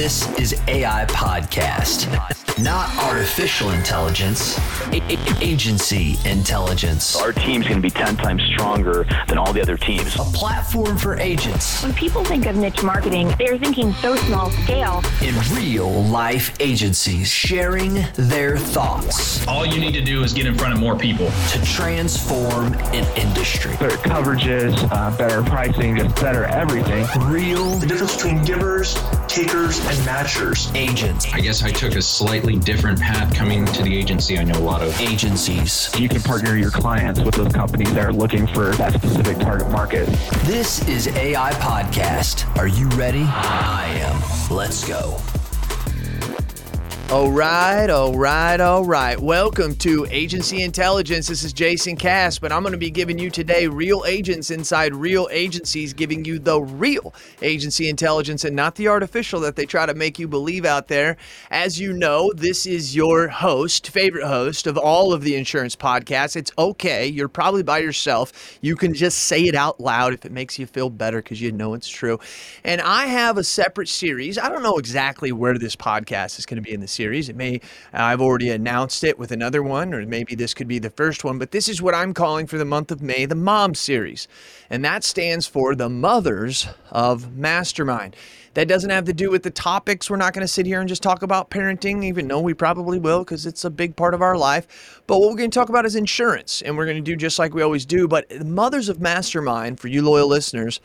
This is AI Podcast. Not artificial intelligence, a- a- agency intelligence. Our team's going to be 10 times stronger than all the other teams. A platform for agents When people think of niche marketing, they're thinking so small scale. in real life agencies sharing their thoughts All you need to do is get in front of more people. to transform an industry. better coverages, uh, better pricing, just better everything. Real the difference between givers, takers, and matchers. agents, I guess I took a slightly different path coming to the agency I know a lot of. agencies. You can partner your clients with those companies that are looking for that specific target market. This is AI Podcast. Are you ready? I am. Let's go. All right, all right, all right. Welcome to Agency Intelligence. This is Jason Cass, but I'm going to be giving you today real agents inside real agencies, giving you the real agency intelligence and not the artificial that they try to make you believe out there. As you know, this is your host, favorite host of all of the insurance podcasts. It's okay. You're probably by yourself. You can just say it out loud if it makes you feel better because you know it's true. And I have a separate series. I don't know exactly where this podcast is going to be in the series. It may, I've already announced it with another one, or maybe this could be the first one, but this is what I'm calling for the month of May the Mom Series. And that stands for the mothers of Mastermind. That doesn't have to do with the topics. We're not going to sit here and just talk about parenting, even though we probably will because it's a big part of our life. But what we're going to talk about is insurance, and we're going to do just like we always do. But the mothers of Mastermind, for you loyal listeners,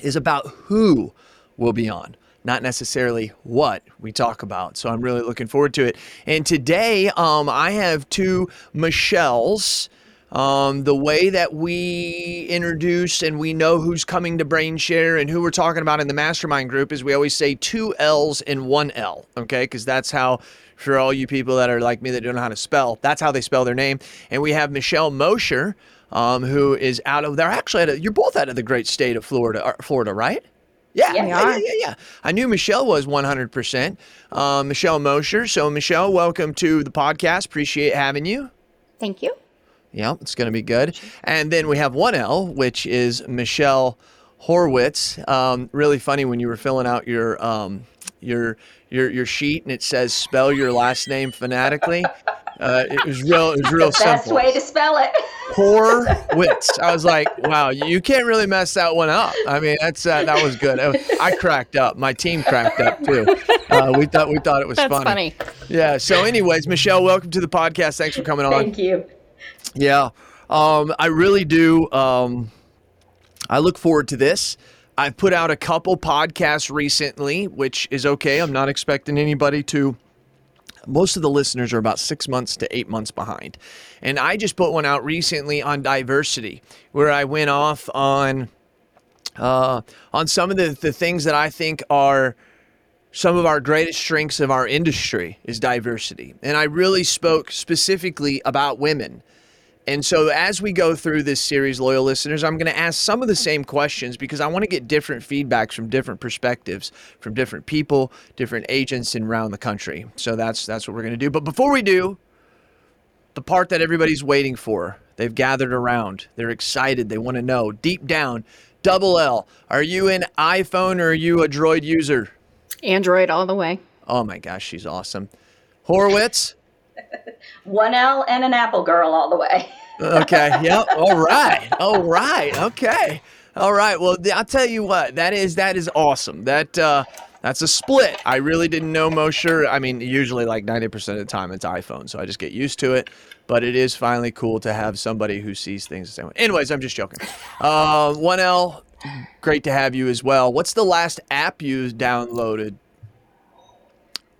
is about who will be on, not necessarily what we talk about. So I'm really looking forward to it. And today, um, I have two Michelles. Um, the way that we introduce and we know who's coming to BrainShare and who we're talking about in the mastermind group is we always say two L's and one L, okay? Because that's how, for all you people that are like me that don't know how to spell, that's how they spell their name. And we have Michelle Mosher, um, who is out of, they're actually, out of, you're both out of the great state of Florida, uh, Florida, right? Yeah, yeah, yeah, yeah, yeah. I knew Michelle was 100%. Um, Michelle Mosher. So, Michelle, welcome to the podcast. Appreciate having you. Thank you. Yeah, it's going to be good. And then we have one L, which is Michelle Horwitz. Um, really funny when you were filling out your um, your your your sheet and it says spell your last name phonetically. Uh, it was real. It was real Best simple. way to spell it. Poor wits. I was like, wow, you can't really mess that one up. I mean, that's uh, that was good. I cracked up. My team cracked up too. Uh, we thought we thought it was That's funny. funny. Yeah. So, anyways, Michelle, welcome to the podcast. Thanks for coming on. Thank you. Yeah, um, I really do. Um, I look forward to this. I've put out a couple podcasts recently, which is okay. I'm not expecting anybody to. Most of the listeners are about six months to eight months behind. And I just put one out recently on diversity, where I went off on uh, on some of the, the things that I think are some of our greatest strengths of our industry is diversity. And I really spoke specifically about women. And so, as we go through this series, loyal listeners, I'm going to ask some of the same questions because I want to get different feedbacks from different perspectives, from different people, different agents in around the country. So that's that's what we're going to do. But before we do, the part that everybody's waiting for, they've gathered around, they're excited, they want to know deep down. Double L, are you an iPhone or are you a Droid user? Android all the way. Oh my gosh, she's awesome. Horowitz. One L and an Apple girl all the way. Okay. Yep. All right. All right. Okay. All right. Well, I'll tell you what. That is that is awesome. That uh, that's a split. I really didn't know Mosher. I mean, usually like ninety percent of the time it's iPhone, so I just get used to it. But it is finally cool to have somebody who sees things the same way. Anyways, I'm just joking. Uh, One L. Great to have you as well. What's the last app you downloaded?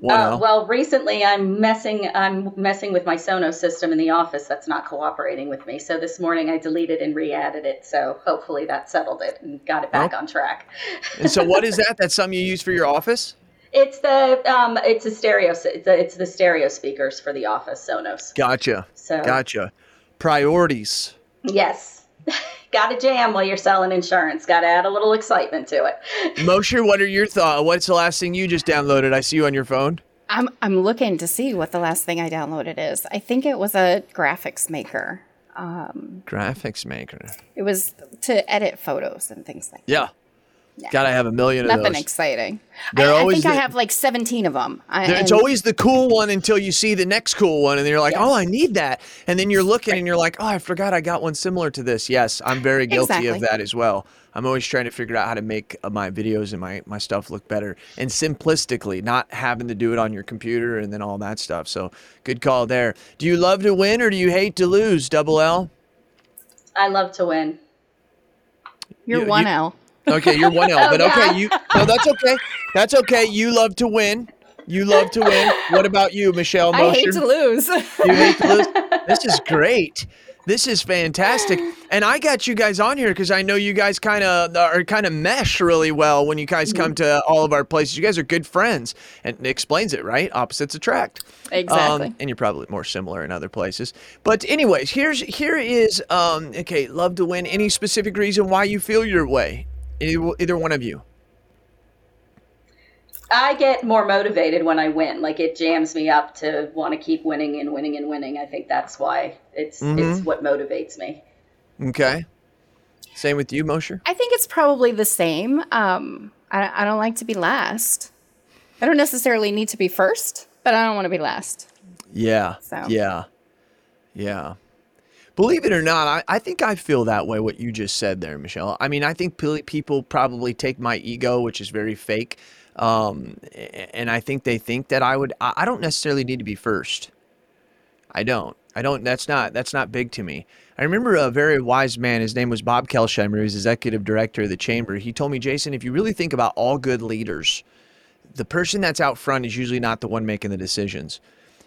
Uh, well, recently I'm messing. I'm messing with my Sonos system in the office. That's not cooperating with me. So this morning I deleted and re-added it. So hopefully that settled it and got it back Oh. on track. and so, what is that? That's something you use for your office? It's the um, it's a stereo. It's the, it's the stereo speakers for the office Sonos. Gotcha. So Gotcha. Priorities. yes, got to jam while you're selling insurance. Got to add a little excitement to it. Mosher, what are your thoughts? What's the last thing you just downloaded? I see you on your phone. I'm I'm looking to see what the last thing I downloaded is. I think it was a graphics maker. Um, graphics maker. It was to edit photos and things like that. Yeah. Gotta have a million of Nothing those. exciting. They're I, I always think I have like 17 of them. I, It's and- always the cool one until you see the next cool one, and then you're like, "Oh, I need that." And then you're looking, and you're like, "Oh, I forgot I got one similar to this." Yes, I'm very guilty of that as well. I'm always trying to figure out how to make uh, my videos and my my stuff look better and simplistically, not having to do it on your computer and then all that stuff. So, good call there. Do you love to win or do you hate to lose? Double L. I love to win. You're you- one you- L. Okay, you're one L, Oh, but yeah. okay, you no, that's okay. That's okay. You love to win. You love to win. What about you, Michelle I hate to lose. You hate to lose. This is great. This is fantastic. And I got you guys on here because I know you guys kind of are kind of mesh really well when you guys come to all of our places. You guys are good friends, and it explains it, right? Opposites attract. Exactly. Um, and you're probably more similar in other places. But anyways, here's here is um, okay. Love to win. Any specific reason why you feel your way? Either, either one of you. I get more motivated when I win. Like it jams me up to want to keep winning and winning and winning. I think that's why it's Mm-hmm. it's what motivates me. Okay. Same with you, Mosher. I think it's probably the same. Um, I, I don't like to be last. I don't necessarily need to be first, but I don't want to be last. Yeah. So. Yeah. Yeah. Believe it or not, I, I think I feel that way, what you just said there, Michelle. I mean, I think people probably take my ego, which is very fake, um, and I think they think that I would, I don't necessarily need to be first. I don't. I don't. That's not. That's not big to me. I remember a very wise man. His name was Bob Kelsheimer. He was executive director of the chamber. He told me, Jason, if you really think about all good leaders, the person that's out front is usually not the one making the decisions.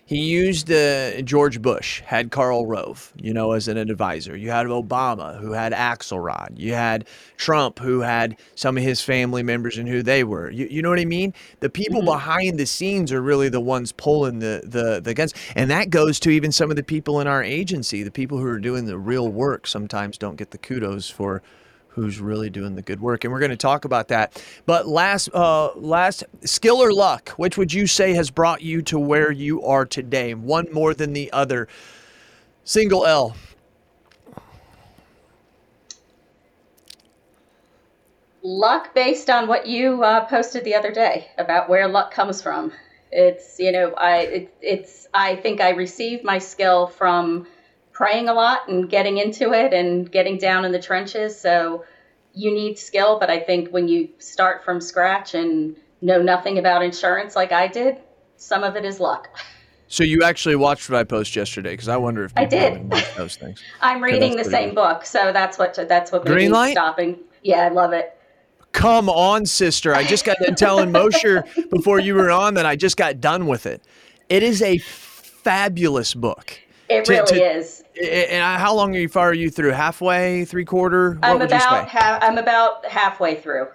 He used uh, George Bush, had Karl Rove, you know, as an advisor. You had Obama, who had Axelrod. You had Trump, who had some of his family members and who they were. You, you know what I mean? The people behind the scenes are really the ones pulling the, the, the guns. And that goes to even some of the people in our agency. The people who are doing the real work sometimes don't get the kudos for who's really doing the good work and we're going to talk about that. But last uh last skill or luck which would you say has brought you to where you are today? One more than the other. Single l. Luck based on what you uh, posted the other day about where luck comes from. It's you know I it, it's I think I received my skill from praying a lot and getting into it and getting down in the trenches. So you need skill, but I think when you start from scratch and know nothing about insurance like I did, some of it is luck. so you actually watched what i posted yesterday because i wonder if I did. those things I'm reading the same book, so that's what that's what made Green me stopping. Yeah, I love it. come on sister i just got done telling mosher before you were on that i just got done with it it is a fabulous book It To- really to- is. And how long are you far are you through halfway three quarter what I'm would you about say ha- I'm about halfway through.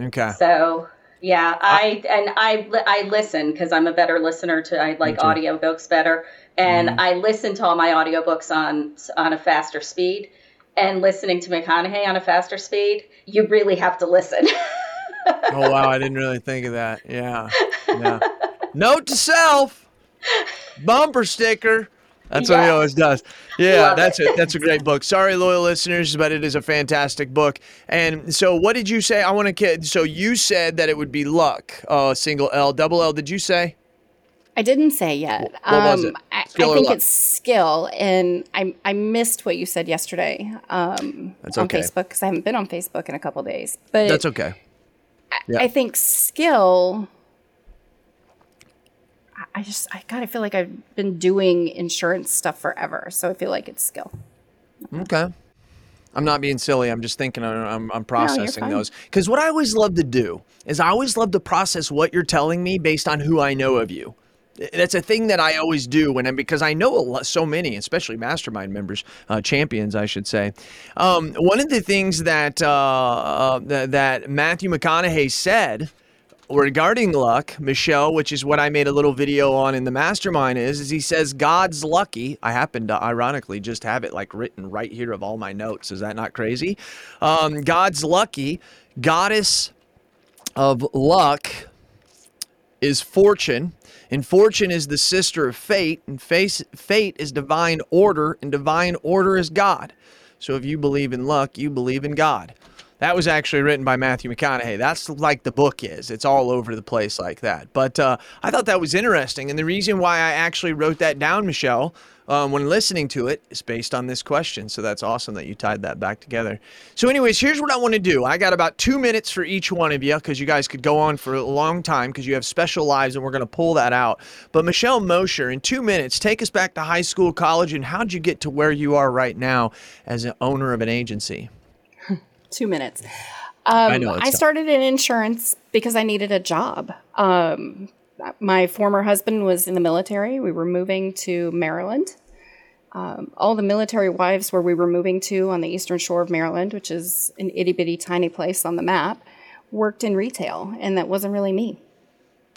okay So yeah, I and I I listen because I'm a better listener to I like audiobooks better, and Mm-hmm. I listen to all my audiobooks on on a faster speed. And listening to McConaughey on a faster speed, you really have to listen. Oh wow, I didn't really think of that. Yeah. Yeah. Note to self. Bumper sticker. That's what he always does. Yeah, Love that's it. a that's a great book. Sorry, loyal listeners, but it is a fantastic book. And so, what did you say? I want to kid. So you said that it would be luck. Uh, single L, double L. Did you say? I didn't say yet. Wh- what was Um, it? I, I think luck? it's skill, and I I missed what you said yesterday um, That's on. Facebook because I haven't been on Facebook in a couple days. But That's okay. yeah. I think skill. I- just I gotta feel like I've been doing insurance stuff forever, so I feel like it's skill. Okay. I'm not being silly. I'm just thinking. I'm, I'm, processing fine. those. Because what I always love to do is I always love to process what you're telling me based on who I know of you. That's a thing that I always do when I'm because I know a lot, so many, especially mastermind members, uh, champions, I should say. Um, one of the things that uh, uh, that, that Matthew McConaughey said regarding luck, Michelle, which is what I made a little video on in the mastermind, is, is he says God's lucky. I happen to ironically just have it like written right here of all my notes. Is that not crazy? Um, God's lucky, goddess of luck is fortune. And fortune is the sister of fate, and face, fate is divine order, and divine order is God. So if you believe in luck, you believe in God. That was actually written by Matthew McConaughey. That's like the book is. It's all over the place like that. But uh, I thought that was interesting. And the reason why I actually wrote that down, Michelle, um, when listening to it is based on this question. So that's awesome that you tied that back together. So, anyways, here's what I want to do. I got about two minutes for each one of you because you guys could go on for a long time because you have special lives and we're going to pull that out. But Michelle Mosher, in two minutes, take us back to high school, college, and how'd you get to where you are right now as an owner of an agency? Two minutes. Um, I know, I started in insurance because I needed a job. Um, my former husband was in the military. We were moving to Maryland. Um, all the military wives where we were moving to on the eastern shore of Maryland, which is an itty bitty tiny place on the map, worked in retail, and that wasn't really me.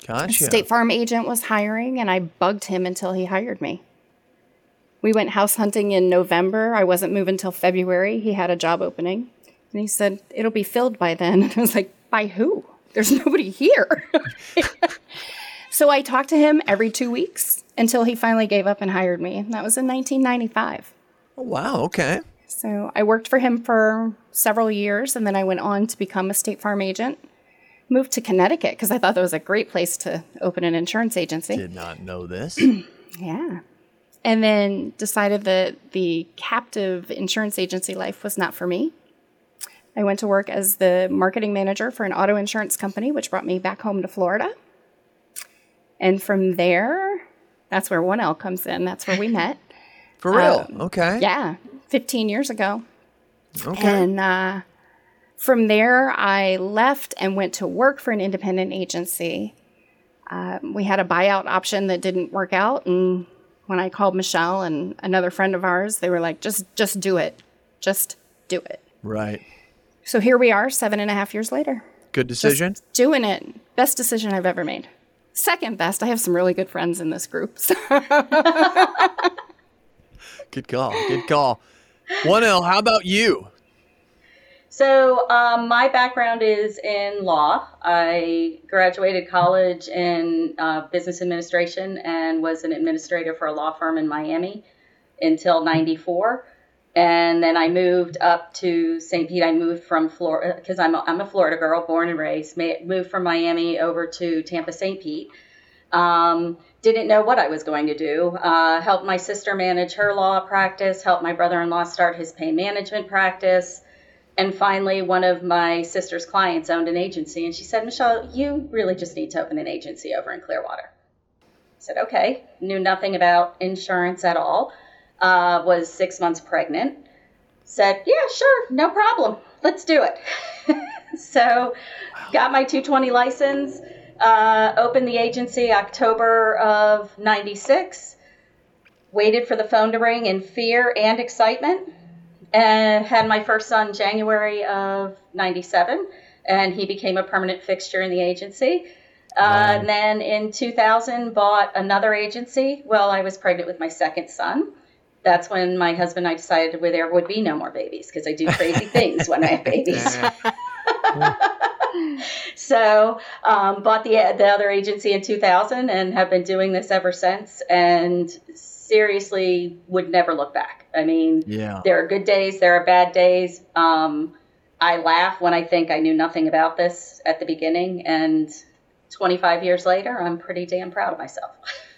Gotcha. State Farm agent was hiring, and I bugged him until he hired me. We went house hunting in November. I wasn't moving until February. He had a job opening, and he said it'll be filled by then. And I was like, by who? There's nobody here. so I talked to him every two weeks until he finally gave up and hired me. That was in 1995. Oh, wow. Okay. So I worked for him for several years, and then I went on to become a State Farm agent. Moved to Connecticut because I thought that was a great place to open an insurance agency. Did not know this. Yeah. And then decided that the captive insurance agency life was not for me. I went to work as the marketing manager for an auto insurance company, which brought me back home to Florida. And from there, that's where 1L comes in. That's where we met. For real. Um, okay. Yeah, 15 years ago. Okay. And uh, from there, I left and went to work for an independent agency. Um, we had a buyout option that didn't work out, and when I called Michelle and another friend of ours, they were like, "Just, just do it, just do it." Right. So here we are, seven and a half years later, Good decision. just doing it. Best decision I've ever made. Second best. I have some really good friends in this group. So. Good call. Good call. 1L, how about you? So, um, my background is in law. I graduated college in uh, business administration and was an administrator for a law firm in Miami until 94. And then I moved up to St. Pete. I moved from Florida because I'm, a- I'm a Florida girl, born and raised. Moved from Miami over to Tampa, St. Pete. Um, didn't know what I was going to do. Uh, helped my sister manage her law practice, helped my brother in law start his pain management practice. And finally, one of my sister's clients owned an agency, and she said, Michelle, you really just need to open an agency over in Clearwater. I said, okay. Knew nothing about insurance at all. Uh, was six months pregnant. Said, yeah, sure, no problem. Let's do it. so, got my 220 license, uh, opened the agency October of 96. Waited for the phone to ring in fear and excitement and had my first son January of 97 and he became a permanent fixture in the agency. Uh, and then in 2000 bought another agency while I was pregnant with my second son. That's when my husband and I decided where there would be no more babies because I do crazy things when I have babies. so um, bought the the other agency in 2000 and have been doing this ever since and seriously would never look back i mean Yeah. there are good days there are bad days um, i laugh when i think i knew nothing about this at the beginning and 25 years later i'm pretty damn proud of myself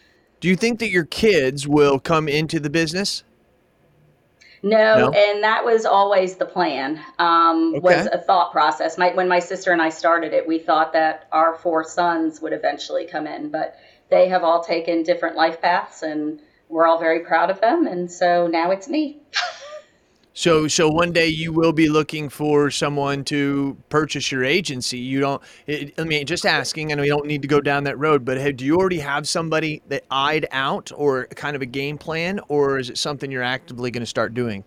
Do you think that your kids will come into the business? No, No? and that was always the plan. Um, Was a thought process. My, when my sister and I started it, we thought that our four sons would eventually come in, but they have all taken different life paths, and we're all very proud of them. And so now it's me. So, so one day you will be looking for someone to purchase your agency. You don't. It, I mean, just asking, and we don't need to go down that road. But have, do you already have somebody that eyed out, or kind of a game plan, or is it something you're actively going to start doing?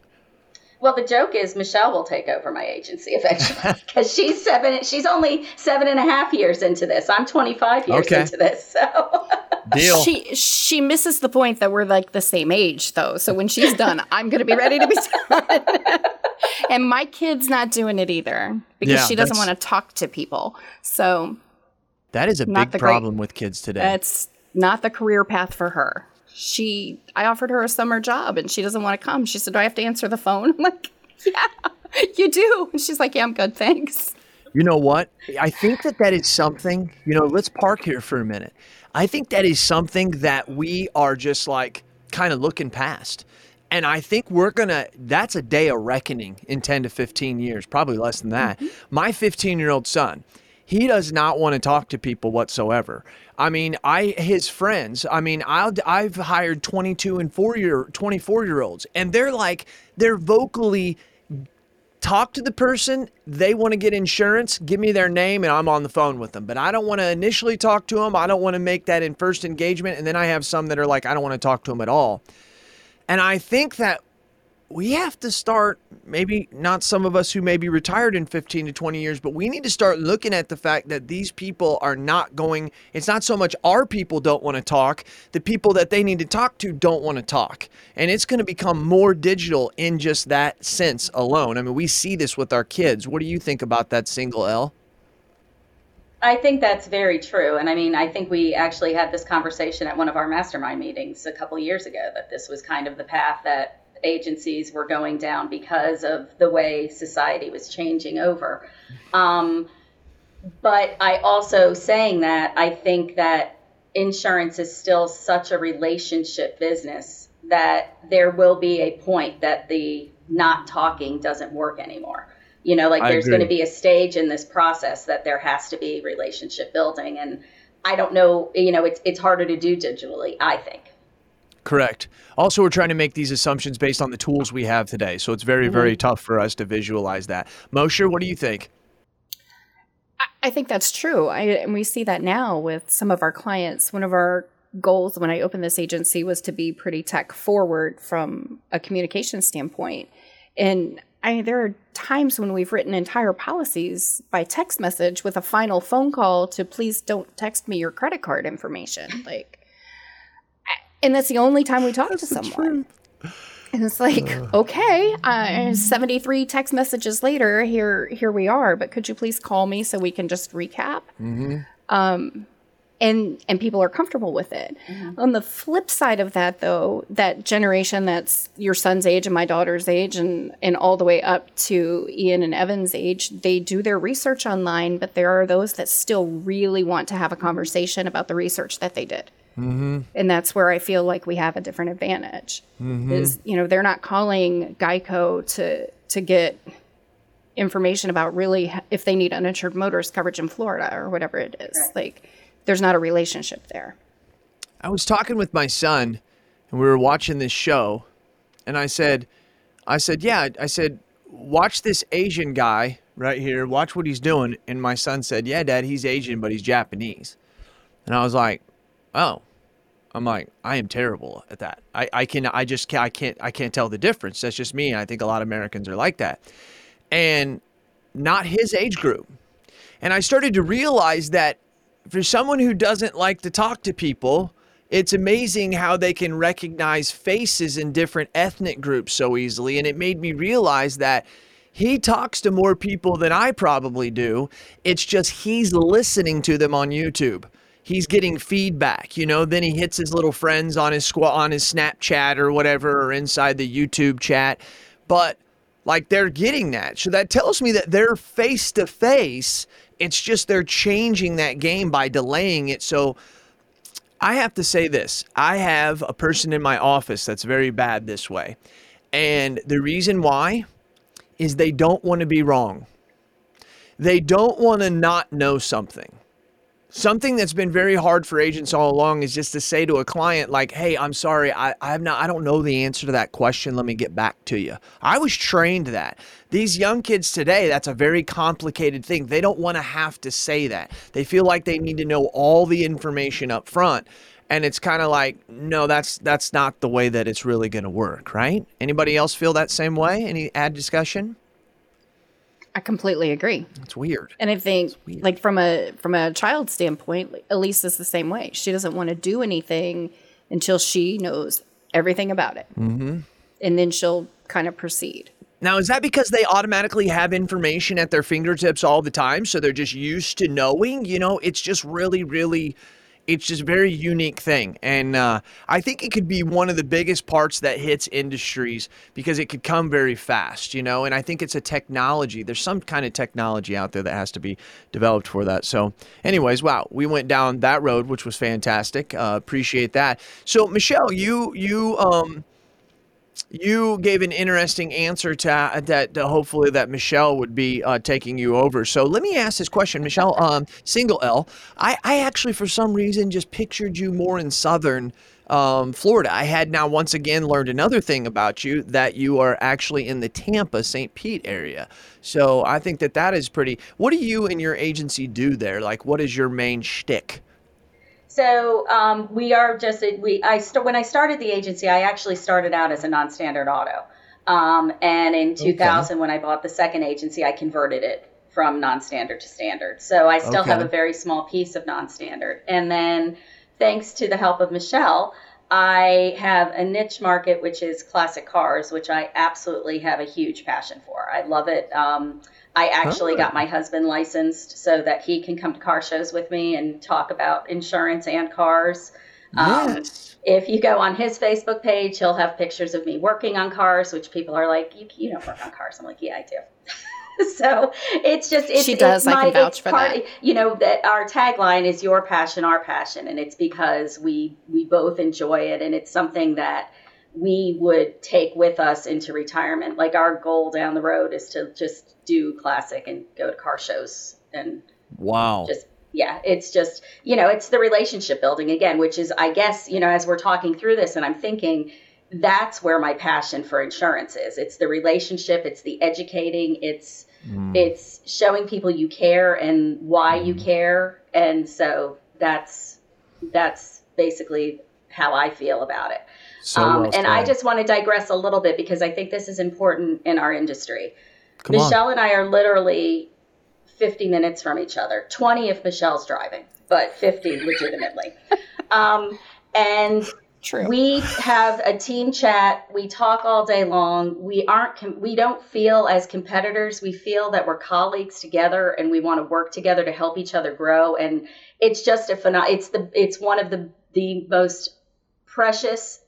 Well, the joke is Michelle will take over my agency eventually because she's seven. She's only seven and a half years into this. I'm 25 years Okay. into this. So Deal. She she misses the point that we're like the same age though. So when she's done, I'm gonna be ready to be done. and my kid's not doing it either because Yeah, she doesn't want to talk to people. So that is a big the great- problem with kids today. that's not the career path for her. She I offered her a summer job and she doesn't want to come. She said, Do I have to answer the phone? I'm like, Yeah. you do. And she's like, yeah, I'm good. Thanks. You know what? I think that that is something, you know, let's park here for a minute. I think that is something that we are just like kind of looking past. And I think we're going to, that's a day of reckoning in 10 to 15 years, probably less than that. Mm-hmm. My 15 year old son, he does not want to talk to people whatsoever. I mean, I his friends. I mean, I'll, I've hired 22 and 4 year 24 year olds, and they're like they're vocally talk to the person. They want to get insurance. Give me their name, and I'm on the phone with them. But I don't want to initially talk to them. I don't want to make that in first engagement. And then I have some that are like, I don't want to talk to them at all. And I think that we have to start maybe not some of us who may be retired in 15 to 20 years but we need to start looking at the fact that these people are not going it's not so much our people don't want to talk the people that they need to talk to don't want to talk. And it's going to become more digital in just that sense alone. I mean we see this with our kids. What do you think about that single l? I think that's very true. And I mean, I think we actually had this conversation at one of our mastermind meetings a couple years ago that this was kind of the path that agencies were going down because of the way society was changing over. Um, but I also saying that I think that insurance is still such a relationship business that there will be a point that the not talking doesn't work anymore. You know, like I there's going to be a stage in this process that there has to be relationship building. And I don't know, you know, it's, it's harder to do digitally, I think. Correct. Also, we're trying to make these assumptions based on the tools we have today. So it's very, very mm-hmm. tough for us to visualize that. Mosher, what do you think? I think that's true. I, and we see that now with some of our clients. One of our goals when I opened this agency was to be pretty tech forward from a communication standpoint. And I there are times when we've written entire policies by text message with a final phone call to please don't text me your credit card information. Like, and that's the only time we talk to someone. And it's like, okay, uh, 73 text messages later, here here we are. But could you please call me so we can just recap? Um, and and people are comfortable with it. On the flip side of that, though, that generation that's your son's age and my daughter's age, and and all the way up to Ian and Evan's age, they do their research online, but there are those that still really want to have a conversation about the research that they did Mm-hmm. and that's where I feel like we have a different advantage. Mm-hmm. Is you know they're not calling Geico to to get information about really if they need uninsured motorist coverage in Florida or whatever it is. Like there's not a relationship there. I was talking with my son and we were watching this show and I said I said, "Yeah, I said watch this Asian guy right here. Watch what he's doing." And my son said, "Yeah, dad, he's Asian, but he's Japanese." And I was like, "Oh." I'm like, I am terrible at that. I, I can I just can't I can't I can't tell the difference. That's just me. And I think a lot of Americans are like that. And not his age group. And I started to realize that for someone who doesn't like to talk to people, it's amazing how they can recognize faces in different ethnic groups so easily. And it made me realize that he talks to more people than I probably do. It's just he's listening to them on YouTube. He's getting feedback, you know. Then he hits his little friends on his squa- on his Snapchat or whatever, or inside the YouTube chat. But like they're getting that. So that tells me that they're face to face. It's just they're changing that game by delaying it. So I have to say this I have a person in my office that's very bad this way. And the reason why is they don't want to be wrong. They don't want to not know something. Something that's been very hard for agents all along is just to say to a client, like, hey, I'm sorry, I, I have not I don't know the answer to that question. Let me get back to you. I was trained that. These young kids today, that's a very complicated thing. They don't want to have to say that. They feel like they need to know all the information up front. And it's kind of like, no, that's that's not the way that it's really going to work, right? Anybody else feel that same way? Any ad discussion? I completely agree. It's weird. And I think, like from a from a child standpoint, Elise is the same way. She doesn't want to do anything until she knows everything about it, mm-hmm. and then she'll kind of proceed. Now, is that because they automatically have information at their fingertips all the time? So they're just used to knowing? You know, it's just really, really, it's just a very unique thing. And uh, i think it could be one of the biggest parts that hits industries because it could come very fast you know? And i think it's a technology. There's some kind of technology out there that has to be developed for that. So anyways wow we went down that road which was fantastic. Uh, appreciate that. So michelle you you um you gave an interesting answer to uh, that. Uh, hopefully, that Michelle would be uh, taking you over. So let me ask this question, Michelle. Um, single L. I, I actually, for some reason, just pictured you more in Southern um, Florida. I had now once again learned another thing about you that you are actually in the Tampa, St. Pete area. So I think that that is pretty. What do you and your agency do there? Like, what is your main shtick? So um, we are just we I st- when I started the agency, I actually started out as a non-standard auto, um, and in 2000 okay. when I bought the second agency, I converted it from non-standard to standard. So I still okay. have a very small piece of non-standard, and then thanks to the help of Michelle. I have a niche market, which is classic cars, which I absolutely have a huge passion for. I love it. Um, I actually oh. got my husband licensed so that he can come to car shows with me and talk about insurance and cars. Um, yes. if you go on his Facebook page, he'll have pictures of me working on cars, which people are like, "You, you don't work on cars." I'm like, "Yeah, I do." so it's just it's, she does. It's my, I can vouch for part, that. You know that our tagline is "Your passion, our passion," and it's because we we both enjoy it, and it's something that we would take with us into retirement. Like our goal down the road is to just do classic and go to car shows and wow. just yeah it's just you know it's the relationship building again which is i guess you know as we're talking through this and i'm thinking that's where my passion for insurance is. It's the relationship it's the educating it's mm. it's showing people you care and why mm. you care. And so that's that's basically how i feel about it. So um, well and i just want to digress a little bit because i think this is important in our industry Come Michelle on. and I are literally 50 minutes from each other. 20 if Michelle's driving, but 50 legitimately. Um, and True. We have a team chat. We talk all day long. We aren't. Com- we don't feel as competitors. We feel that we're colleagues together, and we want to work together to help each other grow. And it's just a phenom- It's the. It's one of the the most precious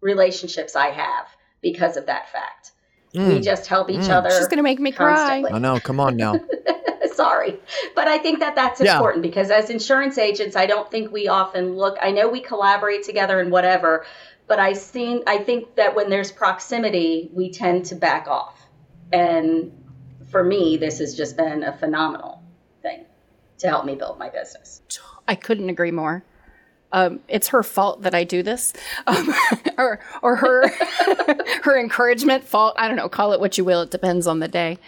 relationships I have because of that fact. Mm. We just help each mm. other. She's going to make me constantly. cry. I know. Come on now. Sorry. But I think that that's important because as insurance agents, I don't think we often look, I know we collaborate together and whatever, but I seen I think that when there's proximity, we tend to back off. And for me, this has just been a phenomenal thing to help me build my business. I couldn't agree more um, it's her fault that I do this, um, or or her her encouragement fault. I don't know. Call it what you will. It depends on the day.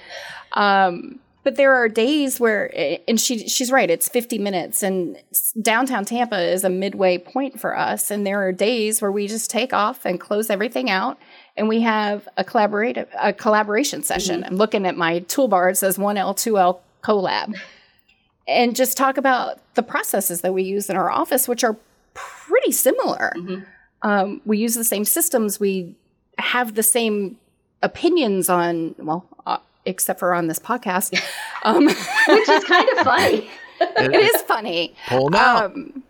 Um, but there are days where, and she she's right. It's fifty minutes, and downtown Tampa is a midway point for us. And there are days where we just take off and close everything out, and we have a collaborative a collaboration session. Mm-hmm. I'm looking at my toolbar. It says one L two L collab. And just talk about the processes that we use in our office, which are pretty similar. Mm-hmm. Um, we use the same systems. We have the same opinions on, well, uh, except for on this podcast, um, which is kind of funny. it is funny. Pull out. Um,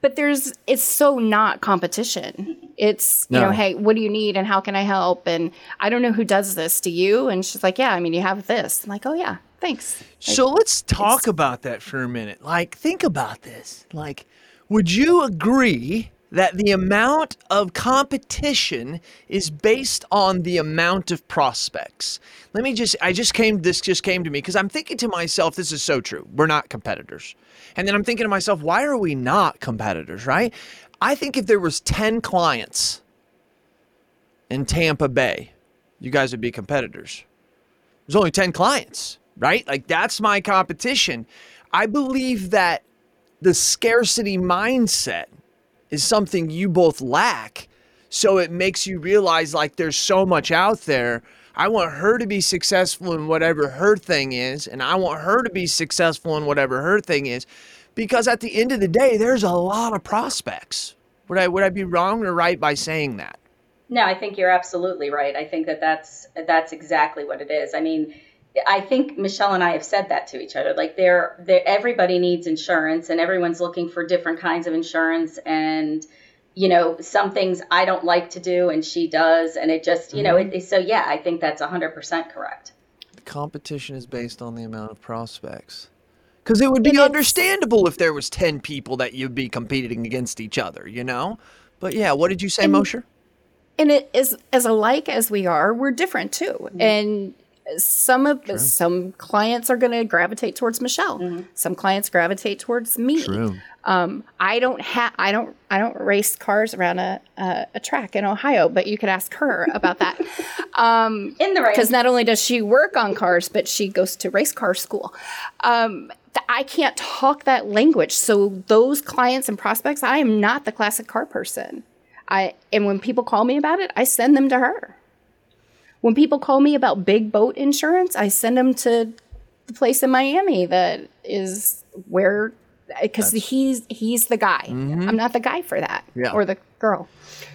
but there's it's so not competition. It's you no. know, hey, what do you need and how can I help? And I don't know who does this. Do you? And she's like, yeah. I mean, you have this. I'm like, oh yeah, thanks. So let's talk about that for a minute. Like, think about this. Like, would you agree that the amount of competition is based on the amount of prospects? Let me just I just came this just came to me because I'm thinking to myself this is so true. We're not competitors. And then I'm thinking to myself, why are we not competitors, right? I think if there was 10 clients in Tampa Bay, you guys would be competitors. There's only 10 clients, right? Like that's my competition. I believe that the scarcity mindset is something you both lack. So it makes you realize like there's so much out there. I want her to be successful in whatever her thing is, and I want her to be successful in whatever her thing is. Because at the end of the day, there's a lot of prospects. Would I would I be wrong or right by saying that? No, I think you're absolutely right. I think that that's that's exactly what it is. I mean, I think Michelle and I have said that to each other. Like, there, everybody needs insurance, and everyone's looking for different kinds of insurance. And you know, some things I don't like to do, and she does, and it just, you know, Mm-hmm. it, so yeah, I think that's hundred percent correct. The competition is based on the amount of prospects. Because it would be understandable if there was 10 people that you'd be competing against each other, you know? But yeah, what did you say, Mosher? and it is as alike as we are we're different too Mm-hmm. and some of the, some clients are going to gravitate towards michelle. Some clients gravitate towards me. Um, i don't have i don't i don't race cars around a, a, a track in ohio but you could ask her about that. Um, In the rain. because not only does she work on cars but she goes to race car school. Um, th- i can't talk that language. So those clients and prospects i am not the classic car person. I and when people call me about it, I send them to her. When people call me about big boat insurance, I send them to the place in Miami that is where because he's he's the guy. Mm-hmm. I'm not the guy for that Yeah. or the girl.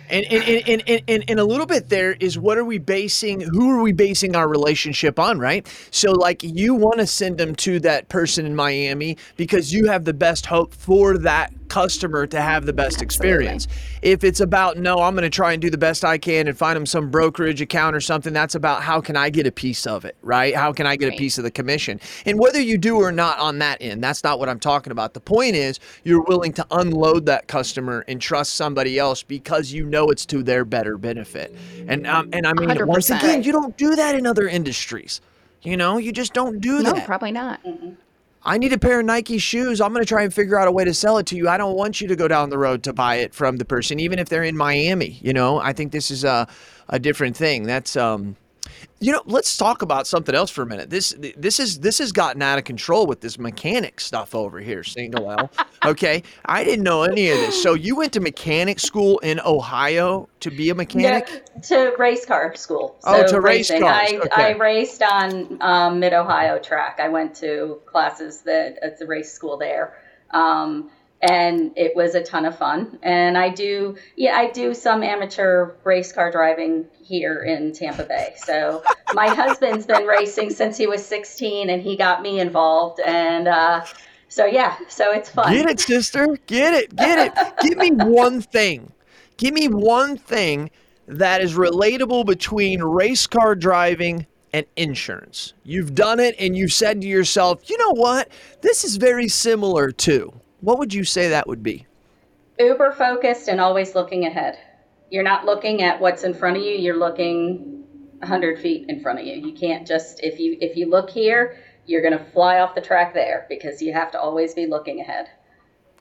And, and, and, and, and, a little bit there is what are we basing, who are we basing our relationship on, right? So, like, you want to send them to that person in Miami because you have the best hope for that customer to have the best experience. If it's about, no, I'm going to try and do the best I can and find them some brokerage account or something, that's about how can I get a piece of it, right? How can I get a piece of the commission? And whether you do or not on that end, that's not what I'm talking about. The point is, you're willing to unload that customer and trust somebody else because you know it's to their better benefit. And um, and I mean, once 100%. again, you don't do that in other industries. You know, you just don't do No, that. probably not. I need a pair of Nike shoes. I'm going to try and figure out a way to sell it to you. I don't want you to go down the road to buy it from the person, even if they're in Miami. You know, I think this is a, a different thing. That's, um, you know, let's talk about something else for a minute. This this is this has gotten out of control with this mechanic stuff over here, single L. Okay, I didn't know any of this. So you went to mechanic school in Ohio to be a mechanic? No, to race car school. Oh, to race racing. cars, I, okay. I raced on um, Mid Ohio track. I went to classes that at the race school there, um, and it was a ton of fun. And I do, yeah, I do some amateur race car driving here in Tampa Bay. So my husband's been racing since he was 16, and he got me involved. And uh, so yeah, so it's fun. Get it, sister. Get it. Get it. Give me one thing. Give me one thing that is relatable between race car driving and insurance. You've done it and you've said to yourself, you know what? This is very similar to. What would you say that would be? uber focused and always looking ahead. You're not looking at what's in front of you. You're looking 100 feet in front of you. You can't just if you if you look here, you're going to fly off the track there because you have to always be looking ahead.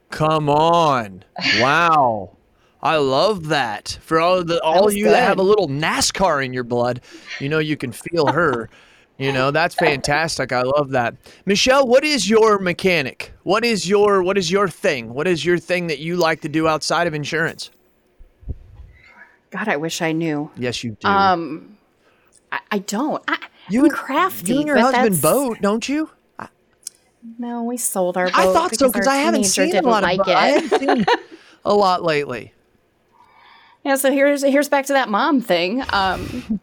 Come on. Wow. I love that. For all the all was you that have a little NASCAR in your blood, you know you can feel her. You know, that's fantastic. I love that. Michelle, what is your mechanic? What is your what is your thing? What is your thing that you like to do outside of insurance? God, I wish I knew. Yes, you do. Um, I, I don't. I, you I'm and- crafty. You and your husband boat, don't you? No, we sold our boat. I thought so because I haven't seen a lot of like I it. haven't seen a lot lately. Yeah, so here's here's back to that mom thing. Um,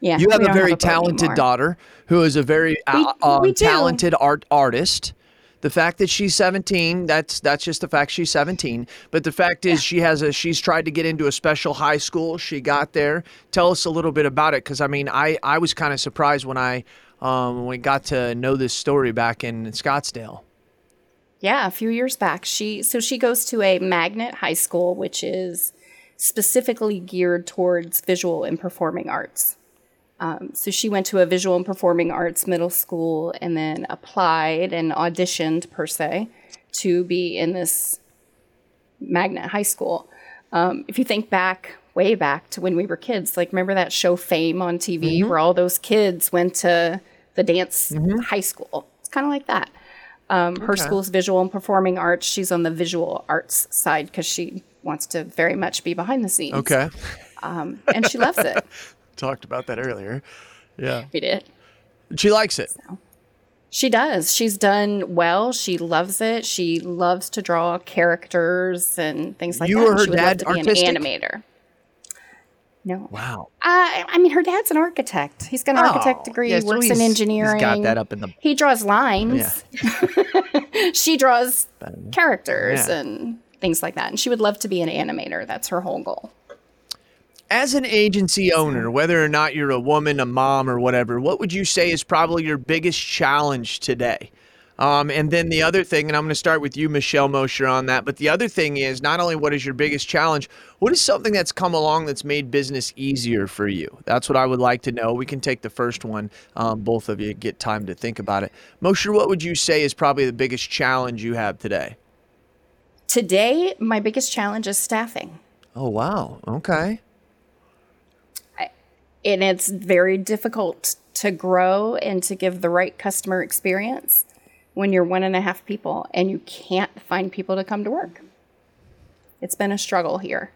yeah, You have a don't very talented daughter who is a very We- uh, um, we do. talented art artist. The fact that she's 17, that's that's just the fact she's 17. But the fact is she has a she's tried to get into a special high school. She got there. Tell us a little bit about it cuz I mean, I I was kind of surprised when I um when we got to know this story back in Scottsdale. Yeah, a few years back. She so she goes to a magnet high school, which is specifically geared towards visual and performing arts. Um, so she went to a visual and performing arts middle school and then applied and auditioned per se to be in this magnet high school. Um, if you think back way back to when we were kids, like remember that show Fame on TV where all those kids went to the dance high school. It's kind of like that. Um, her school's visual and performing arts. She's on the visual arts side because she wants to very much be behind the scenes. Okay. Um, and she loves it. Talked about that earlier. Yeah. We did. She likes it. She does. She's done well. She loves it. She loves to draw characters and things like You that. or her she would love dad to be an animator. No. Wow. Uh, I mean, her dad's an architect. He's got an architect Oh, degree. yeah, so works he's- in he's engineering. got that up in the- He draws lines. she draws characters Yeah. and things like that. And she would love to be an animator. That's her whole goal. As an agency owner, whether or not you're a woman, a mom, or whatever, what would you say is probably your biggest challenge today? Um, and then the other thing, and I'm going to start with you, Michelle Mosher, on that. But the other thing is not only what is your biggest challenge, what is something that's come along that's made business easier for you? That's what I would like to know. We can take the first one. Um, both of you get time to think about it. Mosher, what would you say is probably the biggest challenge you have today? Today, my biggest challenge is staffing. Oh, wow. Okay. And it's very difficult to grow and to give the right customer experience when you're one and a half people and you can't find people to come to work. It's been a struggle here.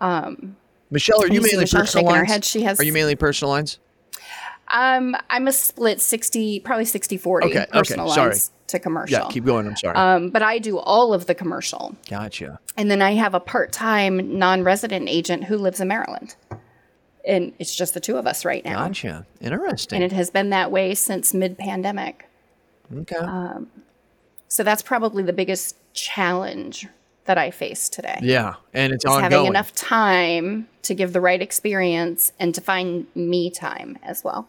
Um, Michelle, are you mainly personal lines? head. She has- Are you mainly personal lines? um, I'm a split 60, probably 60 40 Okay, okay, personal sorry. lines to commercial. Yeah, keep going. I'm sorry. Um, but I do all of the commercial. gotcha. And then I have a part time non resident agent who lives in Maryland. And it's just the two of us right now. Gotcha. Interesting. And it has been that way since mid pandemic. okay. Um, so that's probably the biggest challenge that I face today. yeah, and it's ongoing. having enough time to give the right experience and to find me time as well.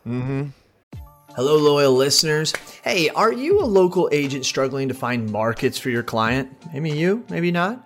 Hello, loyal listeners. Hey, are you a local agent struggling to find markets for your client? Maybe you, maybe not.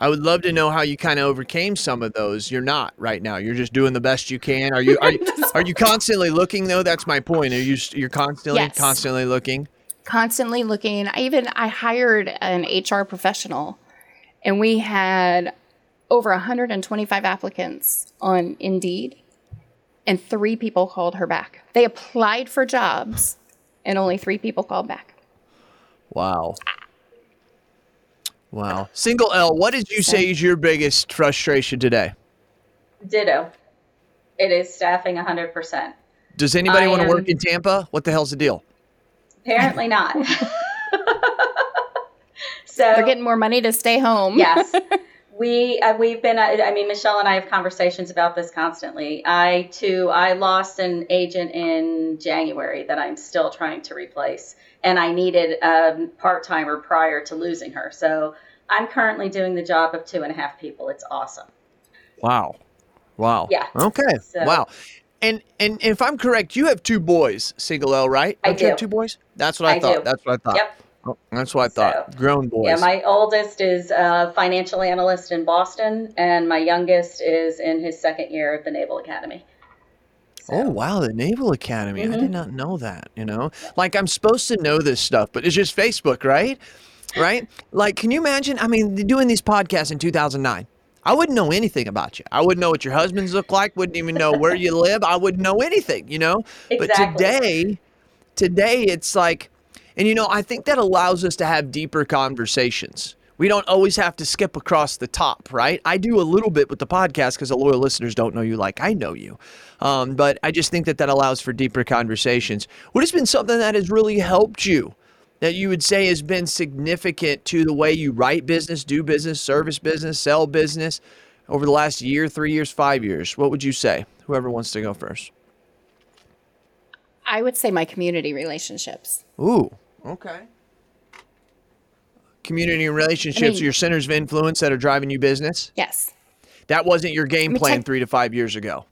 I would love to know how you kind of overcame some of those. You're not right now. You're just doing the best you can. Are you are you, are you constantly looking though? That's my point. Are you you're constantly Yes. constantly looking? Constantly looking. I even I hired an HR professional and we had over 125 applicants on Indeed and 3 people called her back. They applied for jobs and only 3 people called back. Wow. Wow. Single L, what did you say is your biggest frustration today? Ditto. It is staffing 100%. Does anybody I want to work in Tampa? What the hell's the deal? Apparently not. so They're getting more money to stay home. yes we uh, we've been uh, i mean michelle and i have conversations about this constantly i too i lost an agent in january that i'm still trying to replace and i needed a part-timer prior to losing her so i'm currently doing the job of two and a half people it's awesome Wow. Wow. Yeah. Okay. So- Wow. And and if I'm correct, you have two boys, single L, right? I Don't you have two boys? That's what I, I thought. do. That's what I thought. Yep. Oh, that's what I thought. So, Grown boys. yeah my oldest is a financial analyst in boston and my youngest is in his second year at the naval academy Oh wow, the Naval Academy. I Mm-hmm. did not know that, you know? Like I'm supposed to know this stuff, but it's just Facebook, right? Right? Like can you imagine I mean doing these podcasts in 2009? I wouldn't know anything about you. I wouldn't know what your husbands look like, wouldn't even know where you live. I wouldn't know anything, you know? Exactly. But today today it's like and you know, I think that allows us to have deeper conversations. We don't always have to skip across the top, right? I do a little bit with the podcast because the loyal listeners don't know you like I know you. Um, but I just think that that allows for deeper conversations. What has been something that has really helped you that you would say has been significant to the way you write business, do business, service business, sell business over the last year, three years, five years? What would you say? Whoever wants to go first. I would say my community relationships. Ooh, okay. Community and relationships mean- are your centers of influence that are driving you business. Yes. That wasn't your game mean, plan three to five years ago.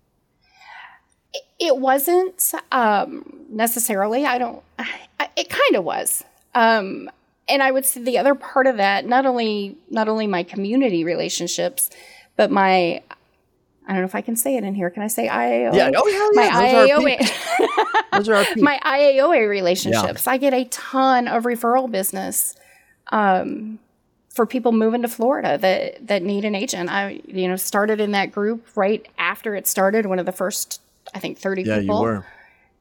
It wasn't um, necessarily. I don't. I, it kind of was. Um, and I would say the other part of that, not only not only my community relationships, but my. I don't know if I can say it in here. Can I say IAOA? Yeah. Oh, hell my yeah. Those are. IAOA. Those are our peeps. my IAOA relationships. I get a ton of referral business um, for people moving to Florida that that need an agent. I you know started in that group right after it started. One of the first, I think, thirty Yeah, people. you were.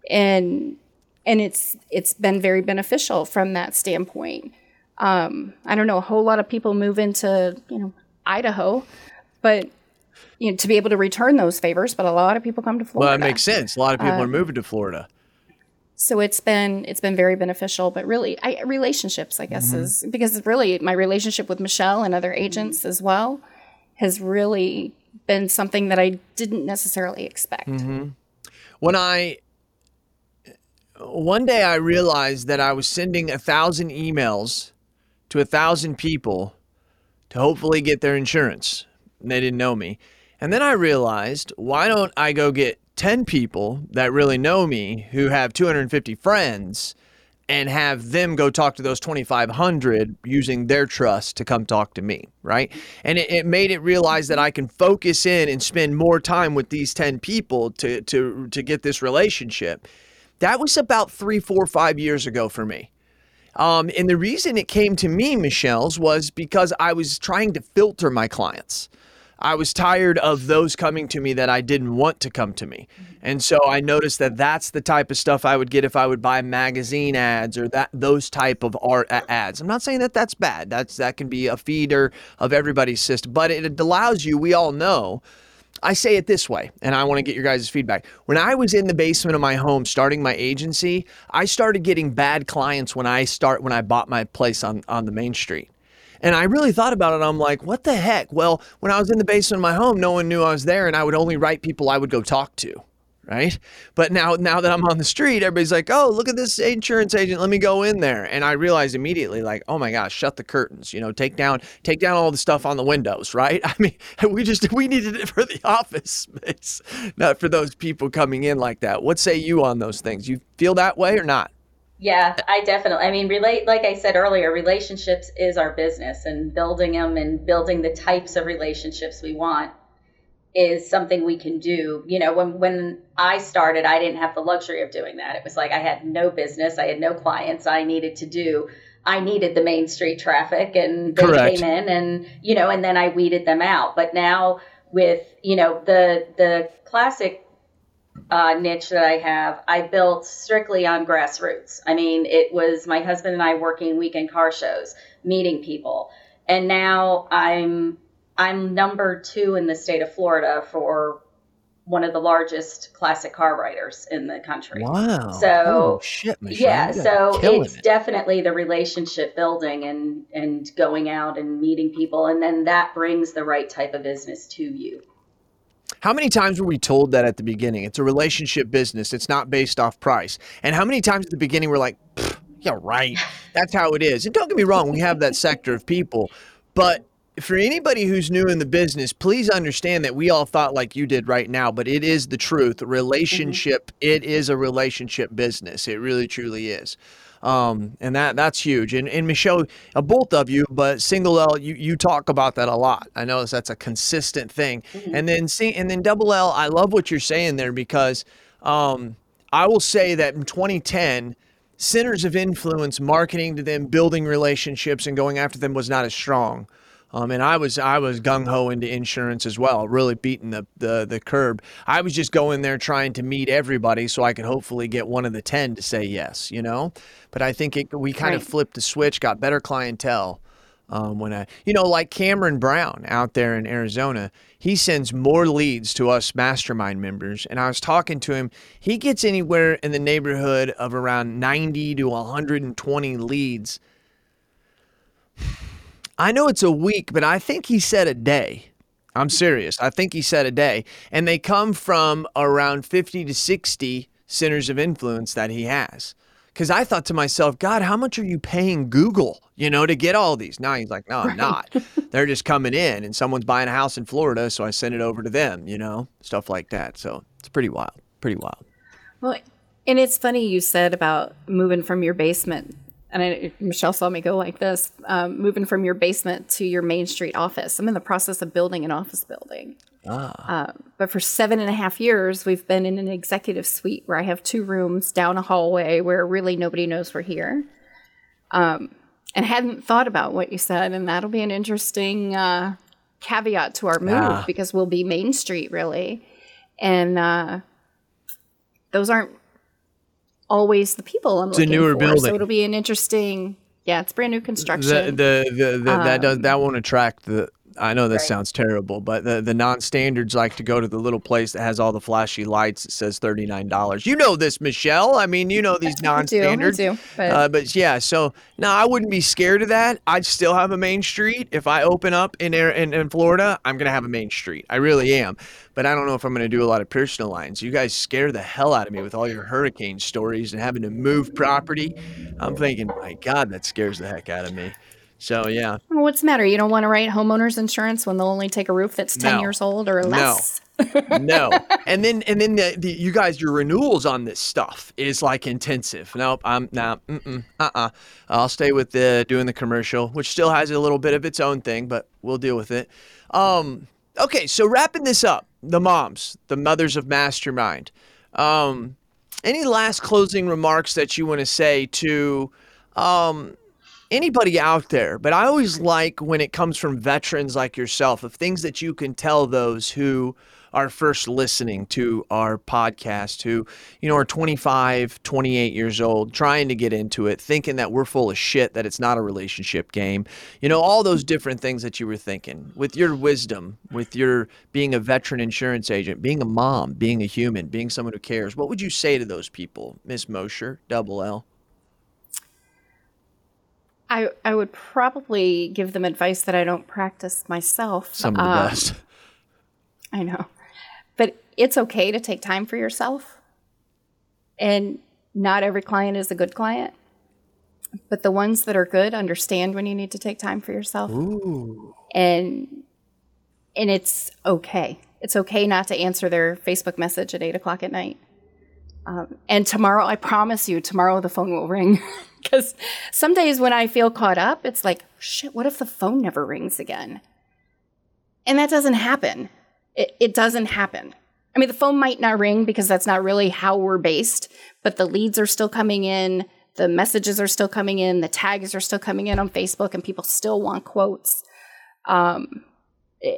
and and it's it's been very beneficial from that standpoint. Um, I don't know a whole lot of people move into you know Idaho, but you know to be able to return those favors. But a lot of people come to Florida. Well, that makes sense. A lot of people are Um, moving to Florida. So it's been it's been very beneficial. But really, I, relationships, I guess, Mhm. is because really my relationship with Michelle and other agents as well has really been something that I didn't necessarily expect. hmm When I one day I realized that I was sending a thousand emails to a thousand people to hopefully get their insurance. And they didn't know me. And then I realized, why don't I go get 10 people that really know me who have 250 friends and have them go talk to those 2,500 using their trust to come talk to me, right? And it, it made it realize that I can focus in and spend more time with these 10 people to, to, to get this relationship. That was about three, four, five years ago for me. Um, and the reason it came to me, Michelle's, was because I was trying to filter my clients. I was tired of those coming to me that I didn't want to come to me. Mm-hmm. And so I noticed that that's the type of stuff I would get if I would buy magazine ads or that those type of art ads. I'm not saying that that's bad. That's that can be a feeder of everybody's system, but it allows you, we all know, I say it this way, and I want to get your guys' feedback. When I was in the basement of my home starting my agency, I started getting bad clients when I start when I bought my place on on the main street. And I really thought about it. I'm like, what the heck? Well, when I was in the basement of my home, no one knew I was there, and I would only write people I would go talk to, right? But now, now that I'm on the street, everybody's like, oh, look at this insurance agent. Let me go in there. And I realized immediately, like, oh my gosh, shut the curtains. You know, take down, take down all the stuff on the windows, right? I mean, we just we needed it for the office space, not for those people coming in like that. What say you on those things? You feel that way or not? Yeah, I definitely. I mean, relate. Like I said earlier, relationships is our business, and building them and building the types of relationships we want is something we can do. You know, when when I started, I didn't have the luxury of doing that. It was like I had no business, I had no clients. I needed to do. I needed the main street traffic, and they Correct. came in, and you know, and then I weeded them out. But now with you know the the classic uh, niche that I have, I built strictly on grassroots. I mean, it was my husband and I working weekend car shows, meeting people, and now I'm I'm number two in the state of Florida for one of the largest classic car writers in the country. Wow. So Oh, shit, Michelle, yeah, so it's it. definitely the relationship building and and going out and meeting people, and then that brings the right type of business to you. How many times were we told that at the beginning? It's a relationship business. It's not based off price. And how many times at the beginning we're like, "Pfft, yeah, right. That's how it is. And don't get me wrong, we have that sector of people. But for anybody who's new in the business, please understand that we all thought like you did right now, but it is the truth. Mm-hmm. Relationship, it is a relationship business. It really truly is. Um, and that that's huge. And and Michelle, uh, both of you, but single L, you you talk about that a lot. I know that's a consistent thing. And then see, and then double L, I love what you're saying there because um, I will say that in 2010, centers of influence, marketing to them, building relationships, and going after them was not as strong. Um, and I was I was gung ho into insurance as well, really beating the, the the curb. I was just going there trying to meet everybody so I could hopefully get one of the ten to say yes, you know. But I think it, we kind of flipped the switch, got better clientele. Um, when I, you know, like Cameron Brown out there in Arizona, he sends more leads to us mastermind members. And I was talking to him, he gets anywhere in the neighborhood of around 90 to 120 leads I know it's a week, but I think he said a day. I'm hmm. serious. I think he said a day. And they come from around 50 to 60 centers of influence that he has. Because I thought to myself, God, how much are you paying Google, you know, to get all these? Now he's like, no, I'm not. They're just coming in and someone's buying a house in Florida. So I send it over to them, you know, stuff like that. So it's pretty wild. Pretty wild. Well, and it's funny you said about moving from your basement, and I, Michelle saw me go like this, um, moving from your basement to your main street office. I'm in the process of building an office building. Ah. Um, but for seven and a half years, we've been in an executive suite where I have two rooms down a hallway where really nobody knows we're here. Um, and hadn't thought about what you said, and that'll be an interesting uh, caveat to our move Yeah. because we'll be Main Street really, and uh, those aren't always the people I'm It's a newer for. building. so it'll be an interesting. Yeah, it's brand new The, construction. the, the, the, that does Um, that won't attract the. I know this Right. sounds terrible, but the, the non-standards like to go to the little place that has all the flashy lights that says thirty nine dollars. You know this, Michelle. I mean, you know these I do, I non-standards. do, but- uh, but yeah, so no, I wouldn't be scared of that. I'd still have a main street. If I open up in Air- in, in Florida, I'm gonna have a main street. I really am. But I don't know if I'm gonna do a lot of personal lines. You guys scare the hell out of me with all your hurricane stories and having to move property. I'm thinking, my God, that scares the heck out of me. So yeah, Well, what's the matter? You don't want to write homeowners insurance when they'll only take a roof that's ten No. years old or less. no. And then and then the, the, you guys, your renewals on this stuff is like intensive. Nope, I'm not. Nah, uh-uh. I'll stay with the doing the commercial, which still has a little bit of its own thing, but we'll deal with it. Um, okay, so wrapping this up, the moms, the mothers of Mastermind. Um, any last closing remarks that you want to say to um, anybody out there, but I always like when it comes from veterans like yourself of things that you can tell those who are first listening to our podcast who, you know, are 25, 28 years old, trying to get into it, thinking that we're full of shit, that it's not a relationship game. You know, all those different things that you were thinking with your wisdom, with your being a veteran insurance agent, being a mom, being a human, being someone who cares. What would you say to those people, Miss Mosher, double L? I I would probably give them advice that I don't practice myself. Some of the Um, best. I know. But it's okay to take time for yourself. And not every client is a good client. But the ones that are good understand when you need to take time for yourself. Ooh. And and it's okay. It's okay not to answer their Facebook message at eight o'clock at night. Um, and tomorrow, I promise you, tomorrow the phone will ring. Because some days when I feel caught up, it's like, shit, what if the phone never rings again? And that doesn't happen. It, it doesn't happen. I mean, the phone might not ring because that's not really how we're based, but the leads are still coming in, the messages are still coming in, the tags are still coming in on Facebook, and people still want quotes. Um, eh,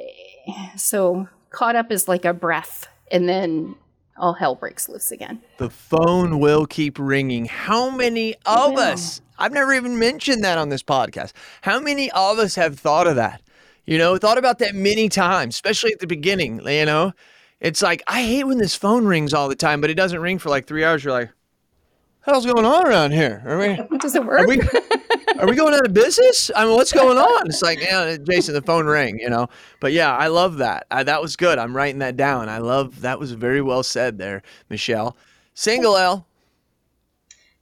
so caught up is like a breath, and then all hell breaks loose again. The phone will keep ringing. How many of us? I've never even mentioned that on this podcast. How many of us have thought of that? You know, thought about that many times, especially at the beginning. You know, it's like I hate when this phone rings all the time, but it doesn't ring for like three hours. You're like, hell's going on around here? Are we? Does it work? Are we? Are we going out of business? I mean, what's going on? It's like, yeah, Jason, the phone rang, you know. But yeah, I love that. I, that was good. I'm writing that down. I love that was very well said there, Michelle. Single L.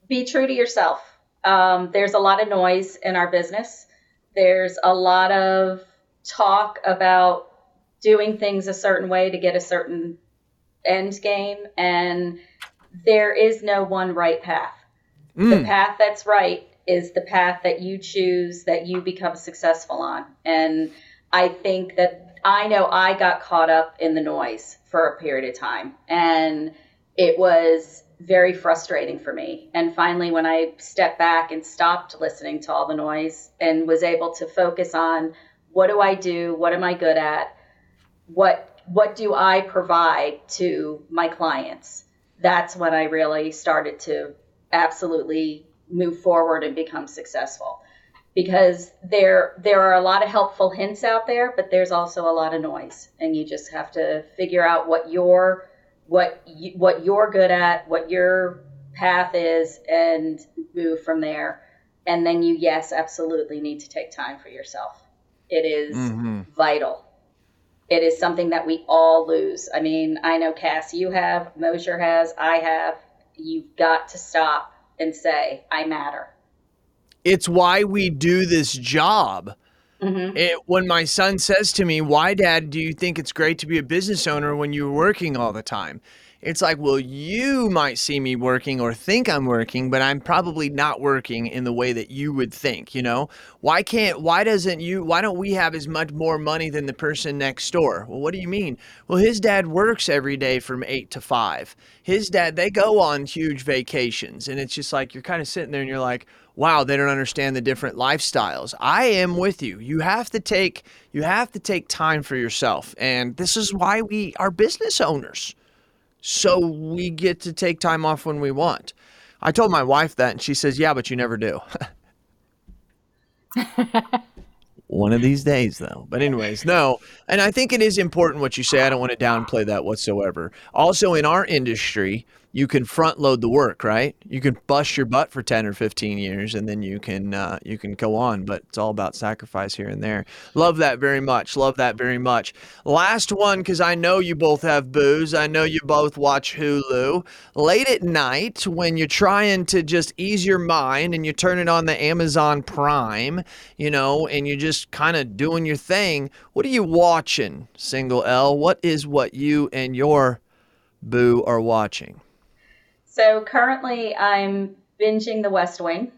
be true to yourself. Um, there's a lot of noise in our business. There's a lot of talk about doing things a certain way to get a certain end game, and there is no one right path. The hmm. path that's right is the path that you choose that you become successful on. And I think that I know I got caught up in the noise for a period of time. And it was very frustrating for me. And finally, when I stepped back and stopped listening to all the noise and was able to focus on what do I do? What am I good at? What what do I provide to my clients? That's when I really started to absolutely move forward and become successful. Because there there are a lot of helpful hints out there, but there's also a lot of noise, and you just have to figure out what your what you, what you're good at, what your path is, and move from there. And then you, yes, absolutely need to take time for yourself. It is mm-hmm. vital. It is something that we all lose. I mean, I know Cass, you have, Mosher has, I have. You've got to stop and say, I matter. It's why we do this job. Mm-hmm. It, when my son says to me, Why, Dad, do you think it's great to be a business owner when you're working all the time? It's like, well, you might see me working or think I'm working, but I'm probably not working in the way that you would think, you know? Why can't, why doesn't you, why don't we have as much more money than the person next door? Well, what do you mean? Well, his dad works every day from eight to five. His dad, they go on huge vacations. And it's just like, you're kind of sitting there and you're like, wow, they don't understand the different lifestyles. I am with you. You have to take, you have to take time for yourself. And this is why we are business owners so we get to take time off when we want. I told my wife that, and she says, Yeah, but you never do. One of these days, though. But, anyways, no. And I think it is important what you say. I don't want to downplay that whatsoever. Also, in our industry, you can front load the work, right? You can bust your butt for 10 or 15 years and then you can uh, you can go on, but it's all about sacrifice here and there. Love that very much. Love that very much. Last one cuz I know you both have booze. I know you both watch Hulu. Late at night when you're trying to just ease your mind and you turn it on the Amazon Prime, you know, and you're just kind of doing your thing. What are you watching, Single L? What is what you and your boo are watching? So currently, I'm binging The West Wing.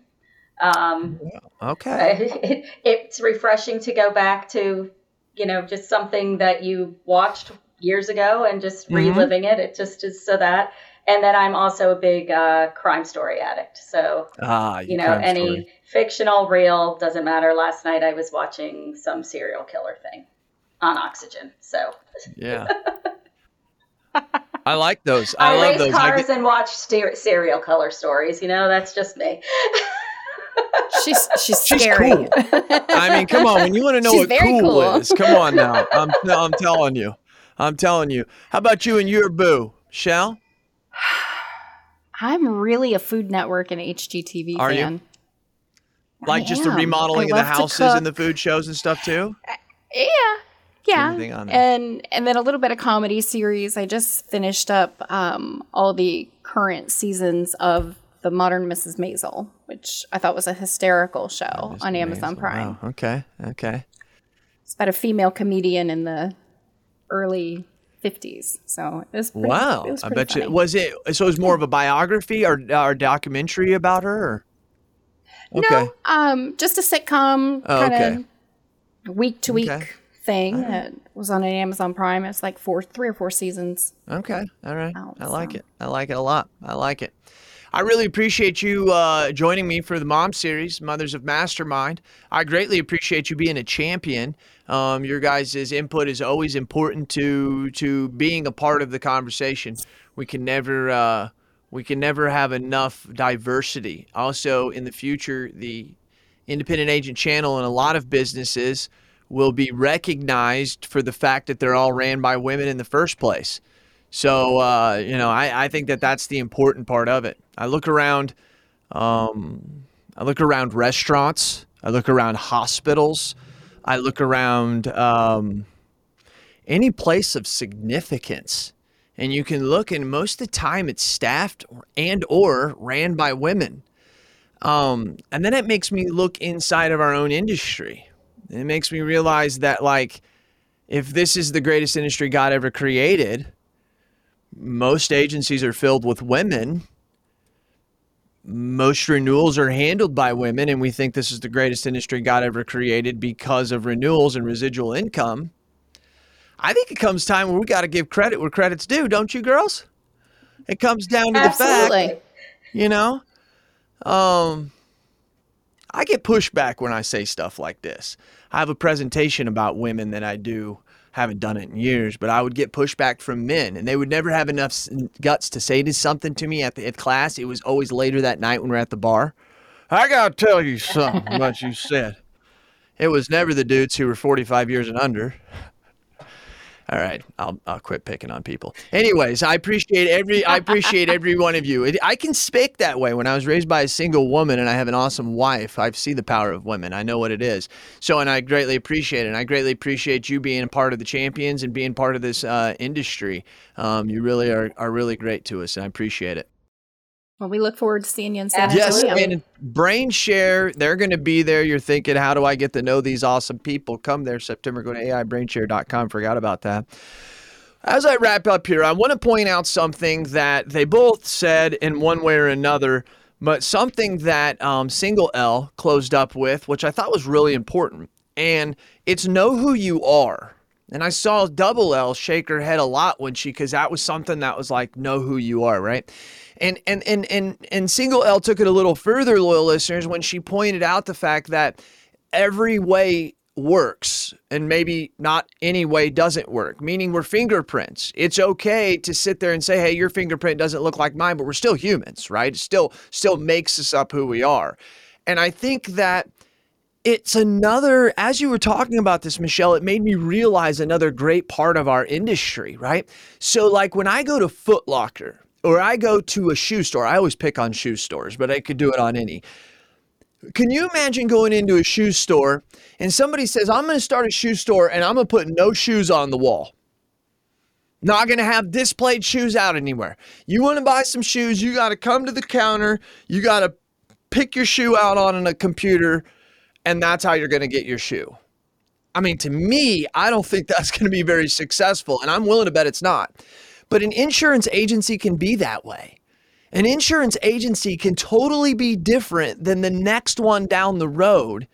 Um, okay. It, it's refreshing to go back to, you know, just something that you watched years ago and just mm-hmm. reliving it. It just is so that. And then I'm also a big uh, crime story addict. So, ah, you know, any story. fictional, real, doesn't matter. Last night I was watching some serial killer thing on Oxygen. So, yeah. I like those. I, I love race those. cars and watch serial killer stories. You know, that's just me. she's she's she's scary. cool. I mean, come on. When you want to know she's what cool, cool, is, come on now. I'm I'm telling you. I'm telling you. How about you and your boo, Shell? I'm really a Food Network and HGTV Are fan. You? Like I just am. the remodeling of the houses and the food shows and stuff too. Uh, yeah. Yeah. Anything on there? And and then a little bit of comedy series. I just finished up um, all the current seasons of The Modern Mrs. Maisel, which I thought was a hysterical show on Amazon Prime. Wow. Okay. Okay. It's about a female comedian in the early 50s. So it was pretty, wow. It was I bet you was it. So it was more of a biography or or documentary about her. Or? Okay. No, um, just a sitcom Oh, kind okay. of week to week Okay. Thing that was on an Amazon Prime. It's like four, three or four seasons. Okay. All right. out, I like so. it. I like it a lot. I like it. I really appreciate you uh, joining me for the Mom Series, Mothers of Mastermind. I greatly appreciate you being a champion. Um, your guys' input is always important to to being a part of the conversation. We can never uh, we can never have enough diversity. Also, in the future, the independent agent channel and a lot of businesses will be recognized for the fact that they're all ran by women in the first place. So, uh, you know, I, I think that that's the important part of it. I look around, um, I look around restaurants, I look around hospitals, I look around um, any place of significance, and you can look, and most of the time it's staffed and or ran by women. Um, and then it makes me look inside of our own industry. It makes me realize that, like, if this is the greatest industry God ever created, most agencies are filled with women. Most renewals are handled by women, and we think this is the greatest industry God ever created because of renewals and residual income. I think it comes time where we got to give credit where credit's due, don't you, girls? It comes down to the fact you know um i get pushback when i say stuff like this i have a presentation about women that i do haven't done it in years but i would get pushback from men and they would never have enough guts to say to something to me at the at class. It was always later that night when we're at the bar. I gotta tell you something what you said. It was never the dudes who were 45 years and under all right, I'll I'll quit picking on people. Anyways, I appreciate every I appreciate every one of you. I can speak that way. When I was raised by a single woman and I have an awesome wife, I see the power of women. I know what it is. So, and I greatly appreciate it. And I greatly appreciate you being a part of the champions and being part of this uh, industry. Um, you really are are really great to us, and I appreciate it. Well, we look forward to seeing you in San Yes, and Brain Share, they're going to be there. You're thinking, how do I get to know these awesome people? Come there September. Go to AIBrainshare.com. Forgot about that. As I wrap up here, I want to point out something that they both said in one way or another, but something that um, Single L closed up with, which I thought was really important. And it's know who you are. And I saw Double L shake her head a lot when she, because that was something that was like, know who you are, right? And and and and and Single L took it a little further, loyal listeners, when she pointed out the fact that every way works and maybe not any way doesn't work, meaning we're fingerprints. It's okay to sit there and say, hey, your fingerprint doesn't look like mine, but we're still humans, right? Still still makes us up who we are. And I think that it's another, as you were talking about this, Michelle, it made me realize another great part of our industry, right? So, like when I go to Foot Locker or I go to a shoe store, I always pick on shoe stores, but I could do it on any. Can you imagine going into a shoe store and somebody says, I'm going to start a shoe store and I'm going to put no shoes on the wall? Not going to have displayed shoes out anywhere. You want to buy some shoes, you got to come to the counter, you got to pick your shoe out on a computer, and that's how you're going to get your shoe. I mean, to me, I don't think that's going to be very successful, and I'm willing to bet it's not. But an insurance agency can be that way. An insurance agency can totally be different than the next one down the road.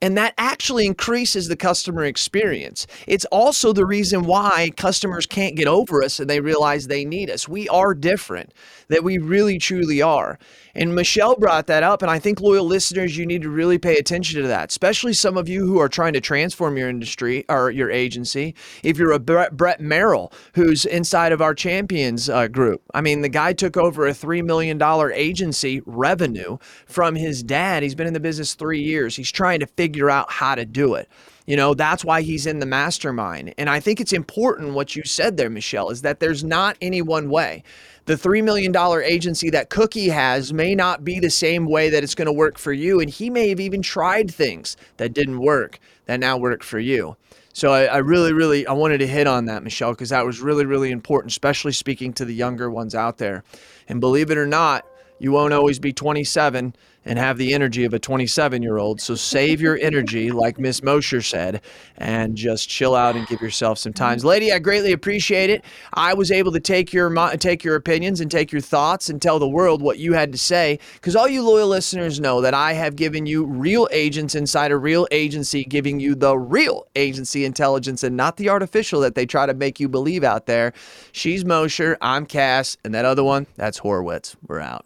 And that actually increases the customer experience. It's also the reason why customers can't get over us and they realize they need us. We are different, that we really truly are. And Michelle brought that up. And I think, loyal listeners, you need to really pay attention to that, especially some of you who are trying to transform your industry or your agency. If you're a Brett, Merrill, who's inside of our champions uh, group, I mean, the guy took over a $3 million agency revenue from his dad. He's been in the business three years. He's trying to figure out how to do it. You know, that's why he's in the mastermind. And I think it's important what you said there, Michelle, is that there's not any one way the $3 million agency that Cookie has may not be the same way that it's going to work for you. And he may have even tried things that didn't work that now work for you. So I, I really, really, I wanted to hit on that, Michelle, because that was really, really important, especially speaking to the younger ones out there. And believe it or not, you won't always be 27 and have the energy of a 27 year old. So save your energy, like Miss Mosher said, and just chill out and give yourself some time. Lady, I greatly appreciate it. I was able to take your take your opinions and take your thoughts and tell the world what you had to say. Because all you loyal listeners know that I have given you real agents inside a real agency, giving you the real agency intelligence and not the artificial that they try to make you believe out there. She's Mosher, I'm Cass, and that other one, that's Horowitz. We're out.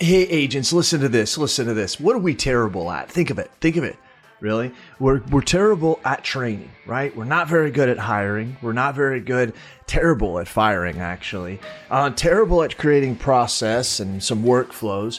Hey, agents, listen to this. Listen to this. What are we terrible at? Think of it. Think of it. Really? We're, we're terrible at training, right? We're not very good at hiring. We're not very good, terrible at firing, actually. Uh, terrible at creating process and some workflows.